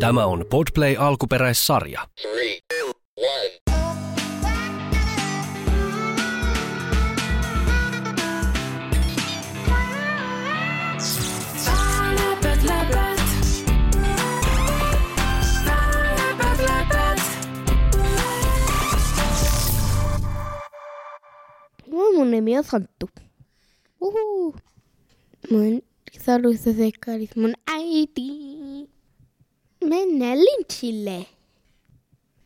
Tämä on Podplay alkuperäissarja. Moi, mun nimi on Santtu. Uhu. Mun sadussa seikkailis mun äiti. Mennään lintsille.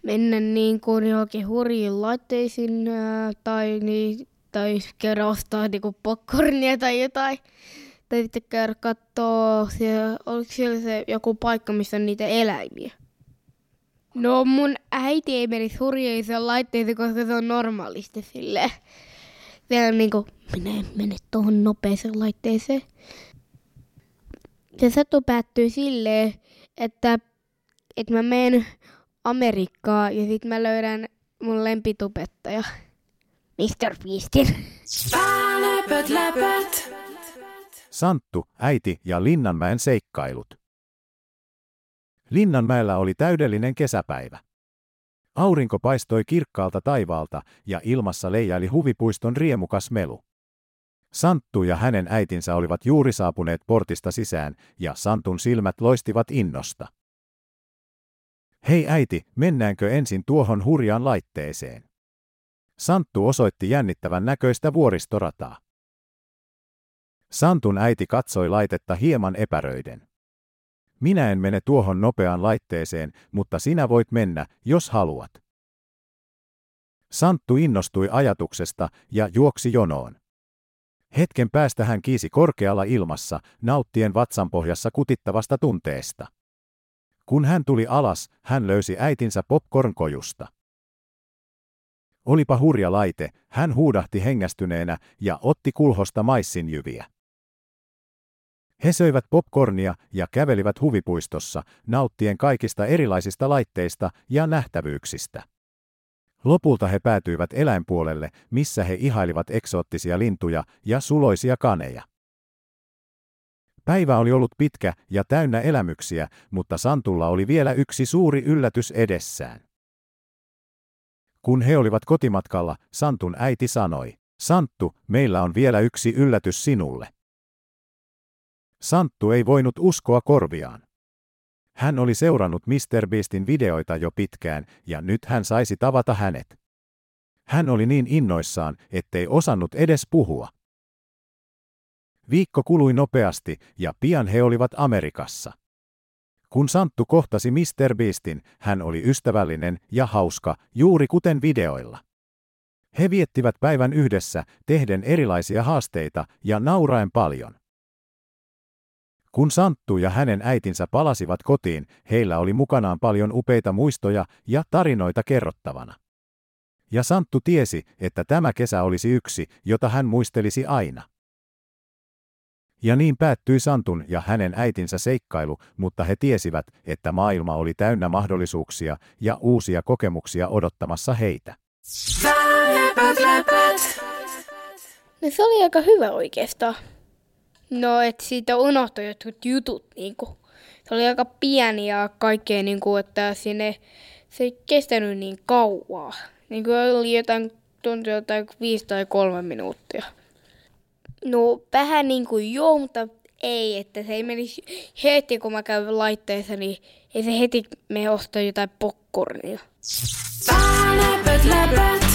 Mennään niin kuin johonkin hurjiin laitteisiin ää, tai, niin, tai käydä ostaa niinku popcornia tai jotain. Tai sitten käydä kattoo, siellä, oliko siellä se joku paikka, missä on niitä eläimiä. No mun äiti ei menisi hurjeisiin laitteisiin, koska se on normaalisti silleen. Vielä niinku, minä en mene tuohon nopeeseen laitteeseen. Se satu päättyy silleen, että, että mä menen Amerikkaan ja sit mä löydän mun lempitubettaja. Mr. Beastin. Läpät, läpät. Santtu, äiti ja Linnanmäen seikkailut. Linnanmäellä oli täydellinen kesäpäivä. Aurinko paistoi kirkkaalta taivaalta ja ilmassa leijaili huvipuiston riemukas melu. Santtu ja hänen äitinsä olivat juuri saapuneet portista sisään ja Santun silmät loistivat innosta. Hei äiti, mennäänkö ensin tuohon hurjaan laitteeseen? Santtu osoitti jännittävän näköistä vuoristorataa. Santun äiti katsoi laitetta hieman epäröiden. Minä en mene tuohon nopeaan laitteeseen, mutta sinä voit mennä, jos haluat. Santtu innostui ajatuksesta ja juoksi jonoon. Hetken päästä hän kiisi korkealla ilmassa, nauttien vatsanpohjassa kutittavasta tunteesta. Kun hän tuli alas, hän löysi äitinsä popcornkojusta. Olipa hurja laite, hän huudahti hengästyneenä ja otti kulhosta maissinjyviä. He söivät popcornia ja kävelivät huvipuistossa, nauttien kaikista erilaisista laitteista ja nähtävyyksistä. Lopulta he päätyivät eläinpuolelle, missä he ihailivat eksoottisia lintuja ja suloisia kaneja. Päivä oli ollut pitkä ja täynnä elämyksiä, mutta Santulla oli vielä yksi suuri yllätys edessään. Kun he olivat kotimatkalla, Santun äiti sanoi, Santtu, meillä on vielä yksi yllätys sinulle. Santtu ei voinut uskoa korviaan. Hän oli seurannut Mr. Beastin videoita jo pitkään ja nyt hän saisi tavata hänet. Hän oli niin innoissaan, ettei osannut edes puhua. Viikko kului nopeasti ja pian he olivat Amerikassa. Kun Santtu kohtasi Mr. Beastin, hän oli ystävällinen ja hauska, juuri kuten videoilla. He viettivät päivän yhdessä, tehden erilaisia haasteita ja nauraen paljon. Kun Santtu ja hänen äitinsä palasivat kotiin, heillä oli mukanaan paljon upeita muistoja ja tarinoita kerrottavana. Ja Santtu tiesi, että tämä kesä olisi yksi, jota hän muistelisi aina. Ja niin päättyi Santun ja hänen äitinsä seikkailu, mutta he tiesivät, että maailma oli täynnä mahdollisuuksia ja uusia kokemuksia odottamassa heitä. No se oli aika hyvä oikeastaan. No, et siitä unohtui jotkut jutut niinku. Se oli aika pieni ja kaikkea niinku, että sinne se ei kestänyt niin kauaa. Niinku oli jotain, tuntui jotain viisi tai kolme minuuttia. No, vähän niinku joo, mutta ei, että se ei menisi heti, kun mä käyn laitteessa, niin ei se heti me ostaa jotain popcornia. Läpät, läpät.